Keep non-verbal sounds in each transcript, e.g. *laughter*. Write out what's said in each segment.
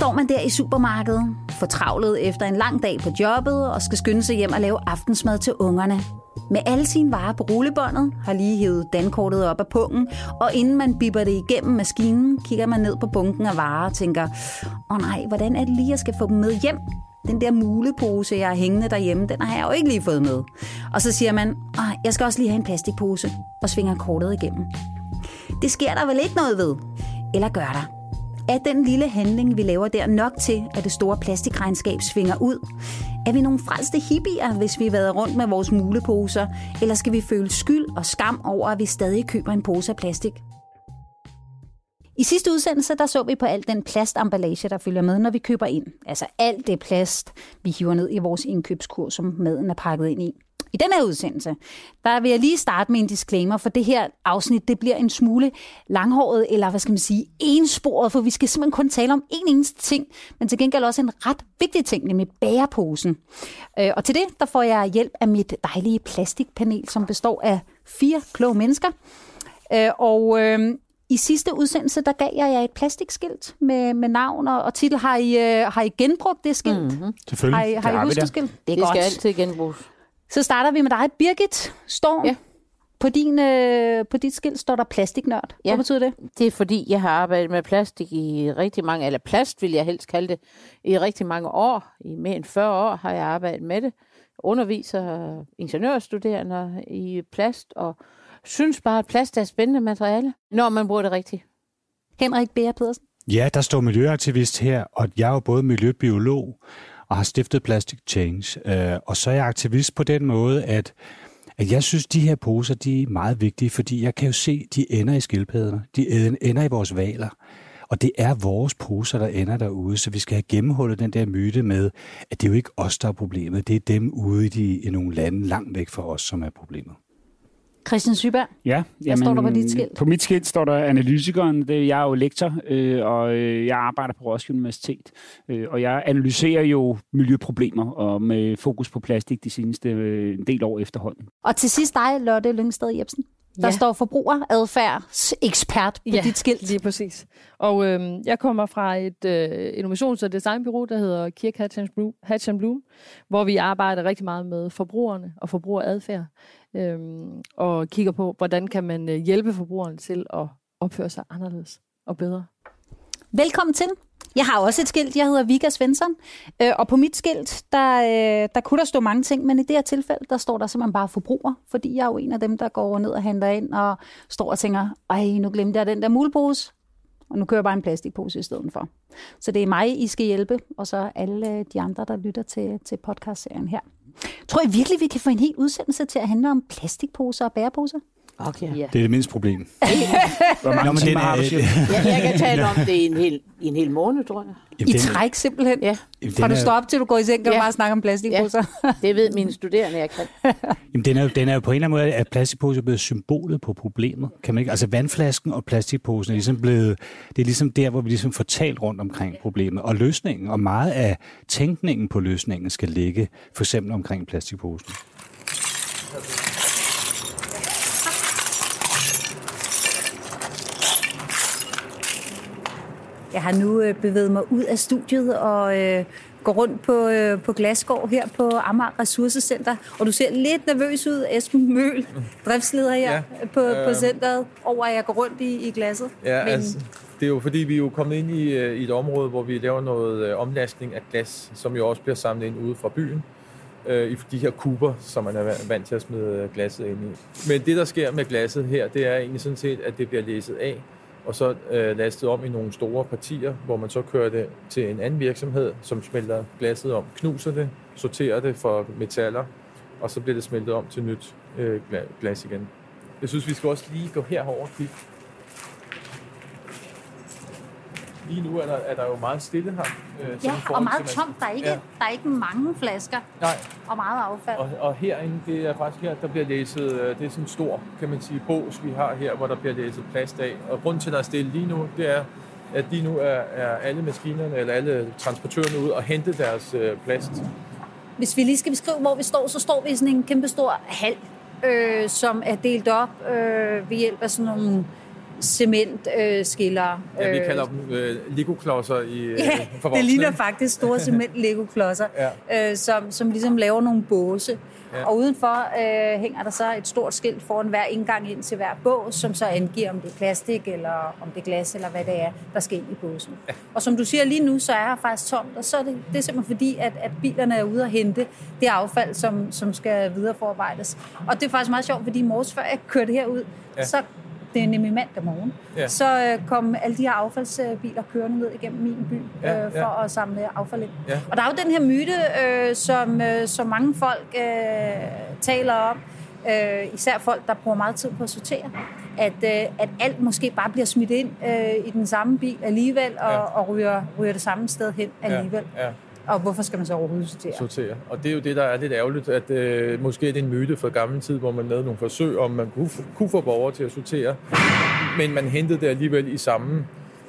står man der i supermarkedet, fortravlet efter en lang dag på jobbet og skal skynde sig hjem og lave aftensmad til ungerne. Med alle sine varer på rullebåndet, har lige hævet dankortet op af pungen, og inden man bipper det igennem maskinen, kigger man ned på bunken af varer og tænker, åh oh nej, hvordan er det lige, jeg skal få dem med hjem? Den der mulepose, jeg har hængende derhjemme, den har jeg jo ikke lige fået med. Og så siger man, oh, jeg skal også lige have en plastikpose, og svinger kortet igennem. Det sker der vel ikke noget ved? Eller gør der? Er den lille handling, vi laver der, nok til, at det store plastikregnskab svinger ud? Er vi nogle frelste hippier, hvis vi har været rundt med vores muleposer? Eller skal vi føle skyld og skam over, at vi stadig køber en pose af plastik? I sidste udsendelse, der så vi på alt den plastemballage, der følger med, når vi køber ind. Altså alt det plast, vi hiver ned i vores indkøbskur, som maden er pakket ind i. I den her udsendelse, der vil jeg lige starte med en disclaimer, for det her afsnit, det bliver en smule langhåret, eller hvad skal man sige, ensporet, for vi skal simpelthen kun tale om en eneste ting, men til gengæld også en ret vigtig ting, nemlig bæreposen. Øh, og til det, der får jeg hjælp af mit dejlige plastikpanel, som består af fire kloge mennesker. Øh, og øh, i sidste udsendelse, der gav jeg jer et plastikskilt med, med navn og, og titel. Har I, uh, har I genbrugt det skilt? Mm-hmm. Selvfølgelig. Har I, har I husket det skilt? Det, er det godt. skal altid genbruges. Så starter vi med dig, Birgit Storm. Ja. På, din, øh, på dit skilt står der plastiknørd. Ja. Hvad betyder det? Det er fordi, jeg har arbejdet med plastik i rigtig mange, eller plast vil jeg helst kalde det, i rigtig mange år. I mere end 40 år har jeg arbejdet med det. Underviser ingeniørstuderende i plast, og synes bare, at plast er et spændende materiale, når man bruger det rigtigt. Henrik Bære Pedersen. Ja, der står miljøaktivist her, og jeg er jo både miljøbiolog og har stiftet Plastic Change. Øh, og så er jeg aktivist på den måde, at, at jeg synes, de her poser de er meget vigtige, fordi jeg kan jo se, de ender i skildpadderne. De ender i vores valer. Og det er vores poser, der ender derude, så vi skal have gennemhullet den der myte med, at det er jo ikke os, der er problemet. Det er dem ude i, de, i nogle lande langt væk fra os, som er problemet. Christian Syberg, ja, hvad jamen, står der på dit skilt? På mit skilt står der analytikeren. Det, jeg er jo lektor, øh, og øh, jeg arbejder på Roskilde Universitet. Øh, og jeg analyserer jo miljøproblemer og med fokus på plastik de seneste øh, en del år efterhånden. Og til sidst dig, Lotte Lyngsted Jebsen. Der ja. står forbrugeradfærdsekspert på ja, dit skilt. lige præcis. Og øh, jeg kommer fra et øh, innovations- og designbyrå, der hedder Kirk Hatch Bloom, Hatch Bloom, hvor vi arbejder rigtig meget med forbrugerne og forbrugeradfærd øhm, og kigger på, hvordan kan man øh, hjælpe forbrugeren til at opføre sig anderledes og bedre. Velkommen til. Jeg har også et skilt, jeg hedder Vika Svensson, øh, og på mit skilt, der, øh, der kunne der stå mange ting, men i det her tilfælde, der står der simpelthen bare forbruger, fordi jeg er jo en af dem, der går ned og handler ind og står og tænker, ej, nu glemte jeg den der mulpose, og nu kører jeg bare en plastikpose i stedet for. Så det er mig, I skal hjælpe, og så alle øh, de andre, der lytter til, til podcastserien her. Tror I virkelig, vi kan få en hel udsendelse til at handle om plastikposer og bæreposer? Okay. Ja. Det er det mindste problem. *laughs* Hvor mange Nå, timer har du? *laughs* Ja, jeg kan tale om det i en hel, i en hel måned, tror jeg. Jamen, I træk simpelthen? Ja. Fra du står op til du går i seng, kan ja. du bare snakke om plastikposer? Ja. Det ved mine studerende, jeg kan. *laughs* Jamen, den, er jo, den er jo på en eller anden måde, at plastikposer er blevet symbolet på problemet. Kan man ikke? Altså vandflasken og plastikposen er ligesom blevet, det er ligesom der, hvor vi ligesom får talt rundt omkring problemet. Og løsningen, og meget af tænkningen på løsningen skal ligge for eksempel omkring plastikposen. Jeg har nu øh, bevæget mig ud af studiet og øh, går rundt på, øh, på Glasgård her på Amager Ressourcecenter. Og du ser lidt nervøs ud, Esben Møl, *laughs* driftsleder her ja, på, øh, på centret, over at jeg går rundt i, i glasset. Ja, Men... altså, det er jo fordi, vi er jo kommet ind i, øh, i et område, hvor vi laver noget øh, omlastning af glas, som jo også bliver samlet ind ude fra byen øh, i de her kuber, som man er vant til at smide glasset ind i. Men det, der sker med glasset her, det er egentlig sådan set, at det bliver læsset af, og så øh, lastet om i nogle store partier, hvor man så kører det til en anden virksomhed, som smelter glasset om, knuser det, sorterer det for metaller, og så bliver det smeltet om til nyt øh, glas igen. Jeg synes, vi skal også lige gå herover og kigge lige nu er der, er der jo meget stille her. Øh, ja, og meget tomt. Der er, ikke, ja. der er ikke mange flasker Nej. og meget affald. Og, og herinde, det er faktisk her, der bliver læset, øh, det er sådan en stor, kan man sige, bås, vi har her, hvor der bliver læset plast af. Og grunden til, at der er stille lige nu, det er, at lige nu er, er alle maskinerne, eller alle transportørerne ude og hente deres øh, plast. Hvis vi lige skal beskrive, hvor vi står, så står vi i sådan en kæmpe stor hal, øh, som er delt op øh, ved hjælp af sådan nogle cementskiller. Ja, vi kalder dem øh, Lego-klodser i, øh, Ja, for det ligner faktisk store cement-lego-klodser, *laughs* ja. øh, som, som ligesom laver nogle båse. Ja. Og udenfor øh, hænger der så et stort skilt foran hver indgang ind til hver bås, som så angiver, om det er plastik, eller om det er glas, eller hvad det er, der skal ind i båsen. Ja. Og som du siger lige nu, så er her faktisk tomt, og så er det, det er simpelthen fordi, at, at bilerne er ude at hente det affald, som, som skal videreforarbejdes. Og det er faktisk meget sjovt, fordi i morges, før jeg kørte herud, ja. så det er nemlig mandag morgen, Ja. så øh, kom alle de her affaldsbiler kørende ned igennem min by Ja, øh, for ja. at samle affald ind. Ja. Og der er jo den her myte, øh, som, øh, som mange folk øh, taler om, øh, især folk, der bruger meget tid på at sortere, at, øh, at alt måske bare bliver smidt ind øh, i den samme bil alligevel, og, Ja. og ryger, ryger det samme sted hen alligevel. Ja, ja. Og hvorfor skal man så overhovedet sortere? sortere. Og det er jo det, der er lidt ærgerligt, at øh, måske er det en myte fra gammel tid, hvor man lavede nogle forsøg, om man kunne, kunne få borgere til at sortere, men man hentede det alligevel i samme,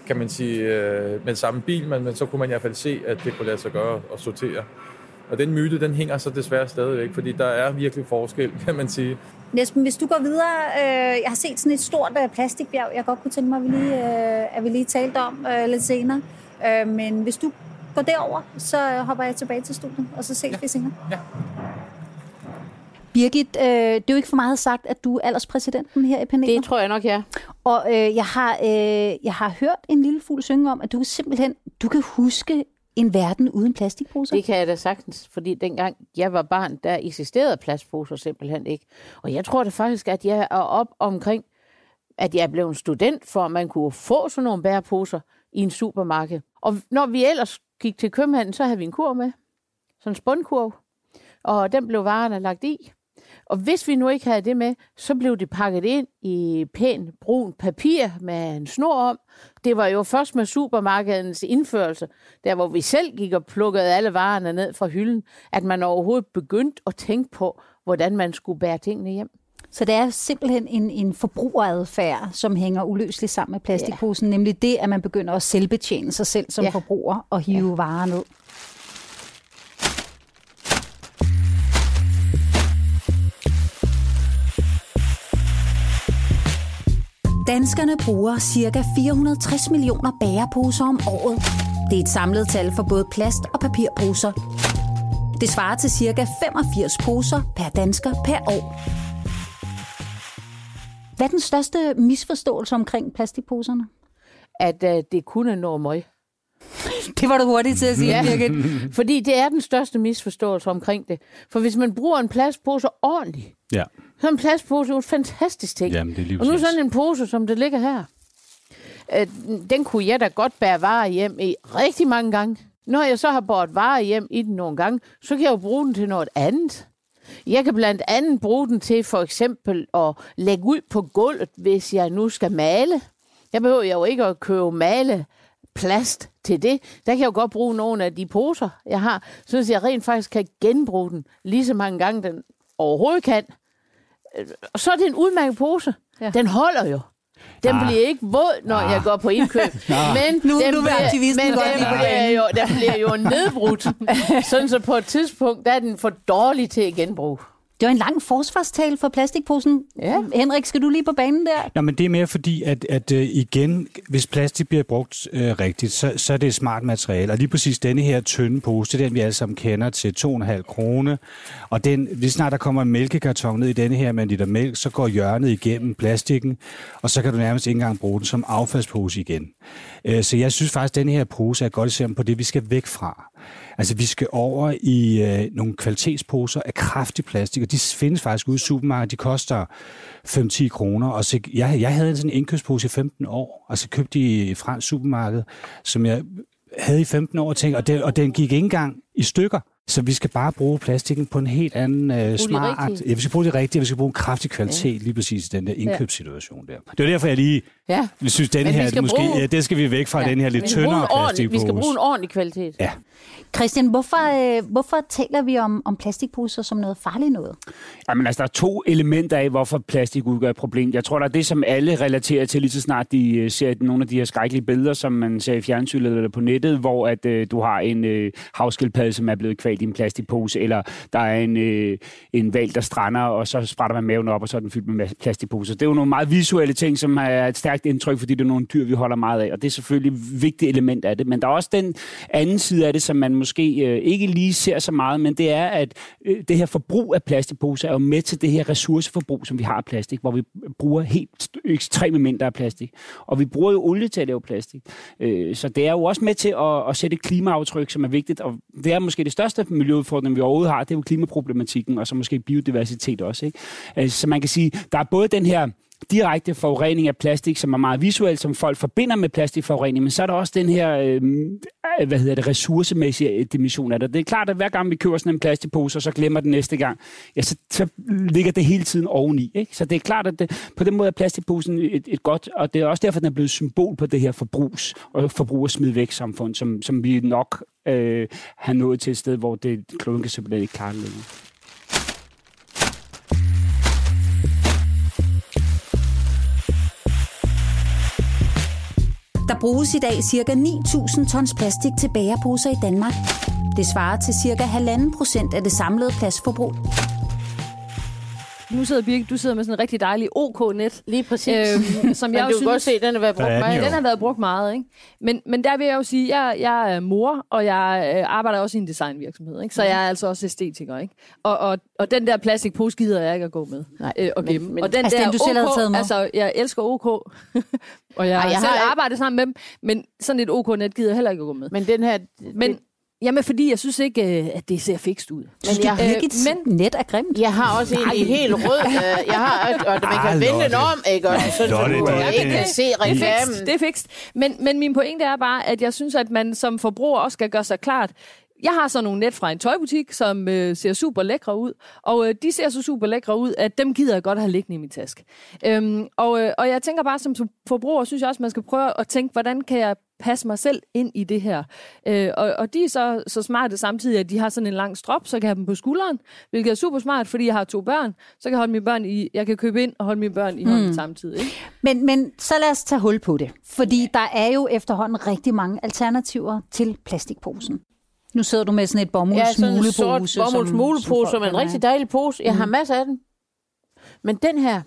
kan man sige, øh, med samme bil, men, men så kunne man i hvert fald se, at det kunne lade sig gøre at sortere. Og den myte, den hænger så desværre stadigvæk, fordi der er virkelig forskel, kan man sige. Næsten, hvis du går videre, øh, jeg har set sådan et stort øh, plastikbjerg, jeg godt kunne tænke mig, at vi lige, øh, at vi lige talte om øh, lidt senere. Øh, men hvis du går derover, så hopper jeg tilbage til studiet, og så ses ja. vi senere. Ja. Birgit, øh, det er jo ikke for meget sagt, at du er alderspræsidenten her i panelet. Det tror jeg nok, ja. Og øh, jeg, har, øh, jeg har hørt en lille fugl synge om, at du simpelthen du kan huske en verden uden plastikposer. Det kan jeg da sagtens, fordi dengang jeg var barn, der eksisterede plastposer simpelthen ikke. Og jeg tror da faktisk, at jeg er op omkring, at jeg blev en student, for at man kunne få sådan nogle bæreposer i en supermarked. Og når vi ellers gik til købmanden, så havde vi en kurv med. Sådan en spundkurv. Og den blev varerne lagt i. Og hvis vi nu ikke havde det med, så blev det pakket ind i pæn brun papir med en snor om. Det var jo først med supermarkedens indførelse, der hvor vi selv gik og plukkede alle varerne ned fra hylden, at man overhovedet begyndte at tænke på, hvordan man skulle bære tingene hjem. Så det er simpelthen en, en forbrugeradfærd, som hænger uløseligt sammen med plastikposen, ja. nemlig det, at man begynder at selvbetjene sig selv som ja. Forbruger og hive ja. varer ned. Danskerne bruger ca. 460 millioner bæreposer om året. Det er et samlet tal for både plast- og papirposer. Det svarer til ca. 85 poser per dansker per år. Hvad er den største misforståelse omkring plastikposerne? At uh, det kun er noget møg. *laughs* Det var du hurtigt til at sige, Ja. Birgit. Fordi det er den største misforståelse omkring det. For hvis man bruger en plastpose ordentligt, Ja, så er en plastpose jo en fantastisk ting. Jamen, det er og nu sådan en pose, som det ligger her, øh, den kunne jeg da godt bære varer hjem i rigtig mange gange. Når jeg så har båret varer hjem i den nogle gange, så kan jeg jo bruge den til noget andet. Jeg kan blandt andet bruge den til for eksempel at lægge ud på gulvet, hvis jeg nu skal male. Jeg behøver jo ikke at købe male plast til det. Der kan jeg jo godt bruge nogle af de poser, jeg har, så jeg rent faktisk kan genbruge den lige så mange gange, den overhovedet kan. Øh, Og så er det en udmærket pose. Ja. Den holder jo. Den Ah. bliver ikke våd, når Ah. jeg går på indkøb. *laughs* Men Nu- den nu vil aktivisten men godt den bliver, jo, den bliver jo nedbrudt. *laughs* Sådan så på et tidspunkt, der er den for dårlig til at genbruge. Det var en lang forsvarstale for plastikposen. Ja. Henrik, skal du lige på banen der? Nå, men det er mere fordi, at, at uh, igen, hvis plastik bliver brugt uh, rigtigt, så, så er det et smart materiale. Og lige præcis denne her tynde pose, det er den, vi alle sammen kender til 2,5 kroner. Og den, hvis snart der kommer en mælkekarton ned i denne her med en liter mælk, så går hjørnet igennem plastikken, og så kan du nærmest ikke engang bruge den som affaldspose igen. Uh, så jeg synes faktisk, at denne her pose er et godt eksempel på det, vi skal væk fra. Altså, vi skal over i øh, nogle kvalitetsposer af kraftig plastik, og de findes faktisk ude i supermarkedet. De koster 5-10 kroner. Og så, jeg, jeg havde sådan en indkøbspose i 15 år, og så købte de i et fransk supermarked, som jeg havde i 15 år, og, tænkte, og, den, og den gik ikke engang i stykker. Så vi skal bare bruge plastikken på en helt anden øh, smart... Ja, vi skal bruge det rigtige, vi skal bruge en kraftig kvalitet ja. lige præcis i den der indkøbssituation der. Det var derfor, jeg lige Ja. jeg synes, den vi her, skal måske, bruge- ja, det skal vi væk fra, ja. den her lidt vi skal bruge en tyndere ordentlig- Vi skal plastikpose. bruge en ordentlig kvalitet. Ja. Christian, hvorfor, øh, hvorfor taler vi om, om plastikposer som noget farligt noget? Jamen, altså, der er to elementer af, hvorfor plastik udgør et problem. Jeg tror, der er det, som alle relaterer til lige så snart de øh, ser nogle af de her skrækkelige billeder, som man ser i fjernsynet eller på nettet, hvor at, øh, du har en øh, havskildpadde, som er blevet kvalt i en plastikpose, eller der er en, øh, en valg, der strander, og så sprætter man maven op, og så er den fyldt med plastikposer. Det er jo nogle meget visuelle ting, som er et stærkt indtryk, fordi det er nogle dyr, vi holder meget af, og det er selvfølgelig et vigtigt element af det. Men der er også den anden side af det, som man måske øh, ikke lige ser så meget, men det er, at øh, det her forbrug af plastikposer er jo med til det her ressourceforbrug, som vi har af plastik, hvor vi bruger helt ekstreme mængder af plastik. Og vi bruger jo olie til at lave plastik. Øh, så det er jo også med til at, at sætte et klimaaftryk, som er vigtigt. Og det er måske det største miljøudfordring, vi overhovedet har, det er jo klimaproblematikken, og så måske biodiversitet også. Ikke? Øh, så man kan sige, der er både den her direkte forurening af plastik, som er meget visuelt, som folk forbinder med plastikforurening, men så er der også den her øhm, øh, hvad hedder det, ressourcemæssige øh, dimension af det. Det er klart, at hver gang vi køber sådan en plastikpose, og så glemmer den næste gang, ja, så, så ligger det hele tiden oveni. Ikke? Så det er klart, at det, på den måde er plastikposen et, et godt, og det er også derfor, den er blevet symbol på det her forbrugs- og forbrug- smid væk samfund, som, som vi nok øh, har nået til et sted, hvor det kloden kan simpelthen ikke klare længere. Bruges i dag ca. 9.000 tons plastik til bæreposer i Danmark. Det svarer til ca. 1,5 procent af det samlede plastforbrug. Nu sidder Birke, du sidder med sådan en rigtig dejlig OK-net. Lige præcis. Øhm, som *laughs* jeg Men jo du kan godt synes, se, at den har været brugt den meget. jo. den har været brugt meget, ikke? Men, men der vil jeg jo sige, jeg, jeg er mor, og jeg øh, arbejder også i en designvirksomhed, ikke? Så jeg er altså også æstetiker, ikke? Og, og, og den der plastikpose gider jeg ikke at gå med Nej, øh, og men- gemme. men- og den Altså der den, du selv havde taget med? Altså, jeg elsker OK, *laughs* og jeg, Ej, jeg jeg selv har- arbejdet sammen med dem, men sådan et OK-net gider jeg heller ikke at gå med. Men den her... Men, det, jamen, fordi jeg synes ikke, øh, at det ser fikst ud. Synes jeg- virkelig, men- net er grimt? jeg har også en i helt rød. Øh, jeg har, og man kan Ah, vende den om, ikke? Og så, så Lotte, du det er ikke det. kan se Det er reklamen. fikst, det er fikst. Men, men min pointe er bare, at jeg synes, at man som forbruger også skal gøre sig klart, jeg har så nogle net fra en tøjbutik, som øh, ser super lækre ud, og øh, de ser så super lækre ud, at dem gider jeg godt have liggende i min taske. Øhm, og, øh, og jeg tænker bare, som forbruger, synes jeg også, man skal prøve at tænke, hvordan kan jeg passe mig selv ind i det her. Øh, og, og de er så, så smarte samtidig, at de har sådan en lang strop, så kan jeg have dem på skulderen, hvilket er super smart, fordi jeg har to børn, så kan jeg holde mine børn i, jeg kan købe ind og holde mine børn i hånden samtidig. Ikke? Men, men så lad os tage hul på det. Fordi der er jo efterhånden rigtig mange alternativer til plastikposen. Nu sidder du med sådan et Ja, sådan en sort bomuldsmulepose. bomuldsmulepose, som folk en rigtig dejlig pose. Jeg har Mm. masser af den. Men den her,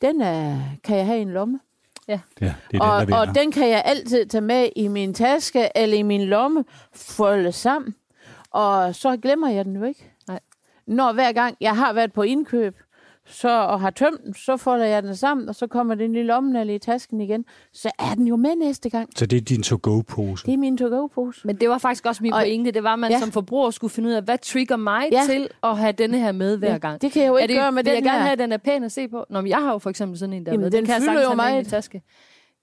den er, kan jeg have i en lomme. Ja, det er den, og, der vinder. og den kan jeg altid tage med i min taske eller i min lomme, folde sammen, og så glemmer jeg den jo ikke. Nej. Når hver gang jeg har været på indkøb, så, og har tømt den, så folder jeg den sammen, og så kommer den i lommen eller i tasken igen. Så er den jo med næste gang. Så det er din to-go-pose. Det er min to-go-pose. Men det var faktisk også min Og- pointe. Det var, at man Ja. ja. som forbruger skulle finde ud af, hvad trigger mig Ja. ja. til at have denne her med hver gang. Det kan jeg jo ikke det, gøre med den jeg gerne her. have, at den er pæn at se på? Nå, men jeg har jo for eksempel sådan en der Jamen, med. den kan jeg fylder jo med i taske.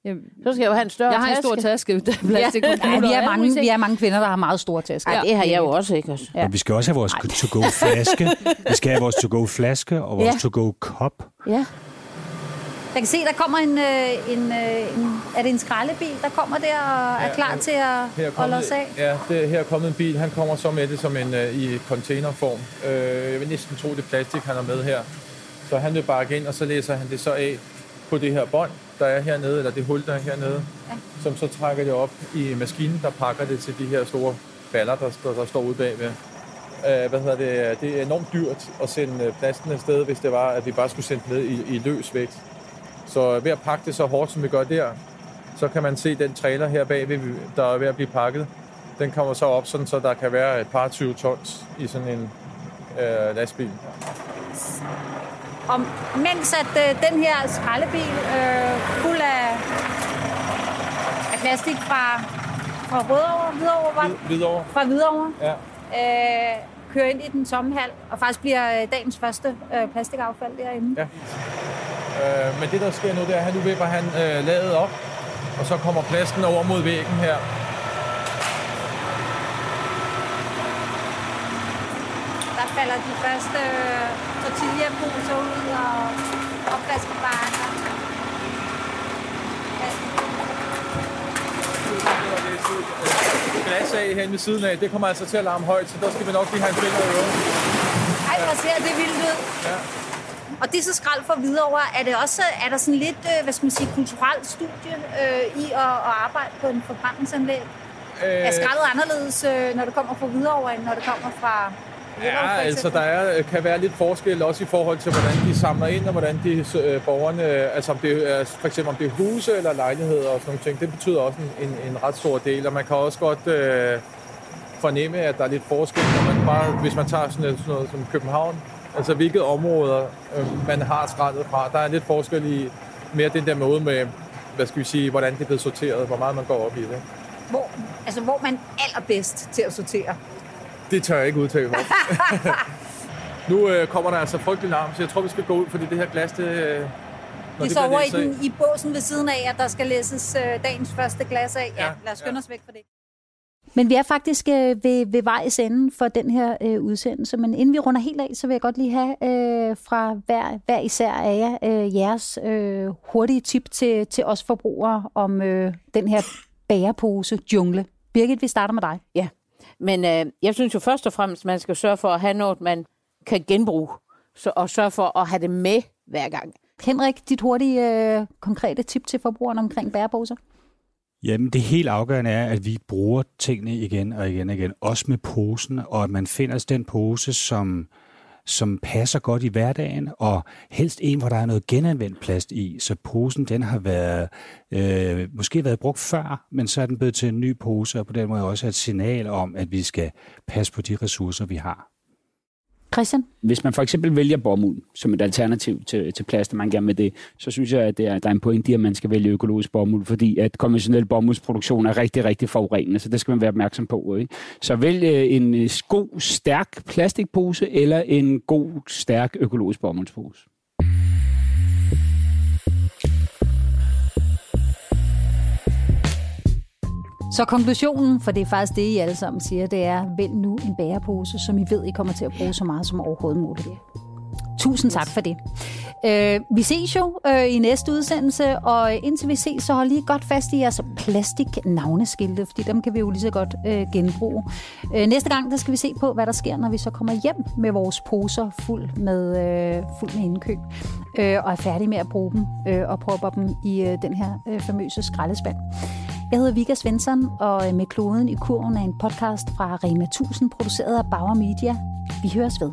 Jamen, Så skal jeg jo have en større jeg har en taske. stor taske, der er plastik på Nej, vi er, mange, vi er mange kvinder, der har meget store tasker. Ej, det har jeg jo også, ikke også? Ja. Og vi skal også have vores to-go-flaske. vi skal have vores to-go-flaske og vores Ja. to-go-kop. Ja. Jeg kan se, der kommer en, øh, en, øh, en er det en skraldebil, der kommer der og er Ja, klar han- til at Her er holde os af. ja, det, her er kommet en bil. Han kommer så med det som en, uh, i containerform. Uh, jeg vil næsten tro, det er plastik, han har med her. Så han vil bakke ind, og så læser han det så af på det her bånd, der er hernede, eller det hul, der er hernede, ja. som så trækker det op i maskinen, der pakker det til de her store baller, der, der, der står ude bagved. Uh, hvad hedder det? Det er enormt dyrt at sende øh, plasten afsted, hvis det var, at vi bare skulle sende det ned i, i løs vægt. Så ved at pakke det så hårdt, som vi gør der, så kan man se den trailer her bagved, der er ved at blive pakket. Den kommer så op, sådan, så der kan være et par 20 tons i sådan en øh, lastbil. Og mens at øh, den her skraldebil øh, fuld af, af plastik fra, fra Rødovre, Hvidovre, var det? Videre. fra Hvidovre, Ja. øh, kører ind i den tomme hal, og faktisk bliver øh, dagens første øh, plastikaffald derinde. Ja. Øh, men det, der sker nu, det er, at nu vipper han øh, ladet op, og så kommer plasten over mod væggen her. Der falder de første øh, tortilla-poser ud og opvaskebakker. Glas af hen ved siden af, det kommer altså til at larme højt, så der skal vi nok lige have en finger i øret. Ej, hvor ser det vildt ud. Ja. Og det er så skrald for videre. Er, det også, er der sådan lidt, øh, hvad skal man sige, kulturelt studie øh, i at, at arbejde på en forbrændingsanlæg? Er skraldet anderledes, øh, når det kommer fra Hvidovre, end når det kommer fra Ja, altså der er, kan være lidt forskel også i forhold til, hvordan de samler ind, og hvordan de øh, borgerne, altså om det er, for eksempel om det er huse eller lejligheder og sådan nogle ting, det betyder også en, en, en ret stor del, og man kan også godt øh, fornemme, at der er lidt forskel, når man bare, hvis man tager sådan noget, sådan noget som København, altså hvilket områder øh, man har skraldet fra, der er lidt forskel i mere den der måde med, hvad skal vi sige, hvordan det er blevet sorteret, hvor meget man går op i det. Hvor, altså, hvor man allerbedst til at sortere. Det tør jeg ikke udtale mig. *laughs* nu øh, kommer der altså frygtelig larm, så jeg tror, vi skal gå ud, fordi det her glas, det... Øh, når Vi det sover bliver i, den, i båsen ved siden af, at der skal læses øh, dagens første glas af. Ja, Ja, lad os skynde ja. os væk fra det. Men vi er faktisk øh, ved, ved vejs ende for den her øh, udsendelse. Men inden vi runder helt af, så vil jeg godt lige have øh, fra hver, hver især af jer øh, jeres øh, hurtige tip til, til os forbrugere om øh, den her bærepose jungle. Birgit, vi starter med dig. Ja, men øh, jeg synes jo først og fremmest, man skal sørge for at have noget, man kan genbruge. Så, og sørge for at have det med hver gang. Henrik, dit hurtige, øh, konkrete tip til forbrugerne omkring bæreposer? Jamen, det helt afgørende er, at vi bruger tingene igen og igen og igen, også med posen, og at man finder den pose, som, som passer godt i hverdagen, og helst en, hvor der er noget genanvendt plast i, så posen den har været, øh, måske været brugt før, men så er den blevet til en ny pose, og på den måde også et signal om, at vi skal passe på de ressourcer, vi har. Christian? Hvis man for eksempel vælger bomuld som et alternativ til, til plast, og man gerne med det, så synes jeg, at det er, der er en pointe i, at man skal vælge økologisk bomuld, fordi at konventionel bomuldsproduktion er rigtig, rigtig forurenende, så det skal man være opmærksom på. Ikke? Så vælg øh, en øh, god, stærk plastikpose eller en god, stærk økologisk bomuldspose. Så konklusionen, for det er faktisk det, I alle sammen siger, det er, vælg nu en bærepose, som I ved, I kommer til at bruge så meget som overhovedet muligt. Tusind tak for det. Øh, vi ses jo øh, i næste udsendelse, og indtil vi ses, så hold lige godt fast i jeres plastik-navneskilte, fordi dem kan vi jo lige så godt øh, genbruge. Øh, næste gang, der skal vi se på, hvad der sker, når vi så kommer hjem med vores poser fuld med, øh, fuld med indkøb, øh, og er færdige med at bruge dem øh, og propper dem i øh, den her øh, famøse skraldespand. Jeg hedder Vika Svensson, og øh, med kloden i kurven er en podcast fra Rema 1000, produceret af Bauer Media. Vi høres ved.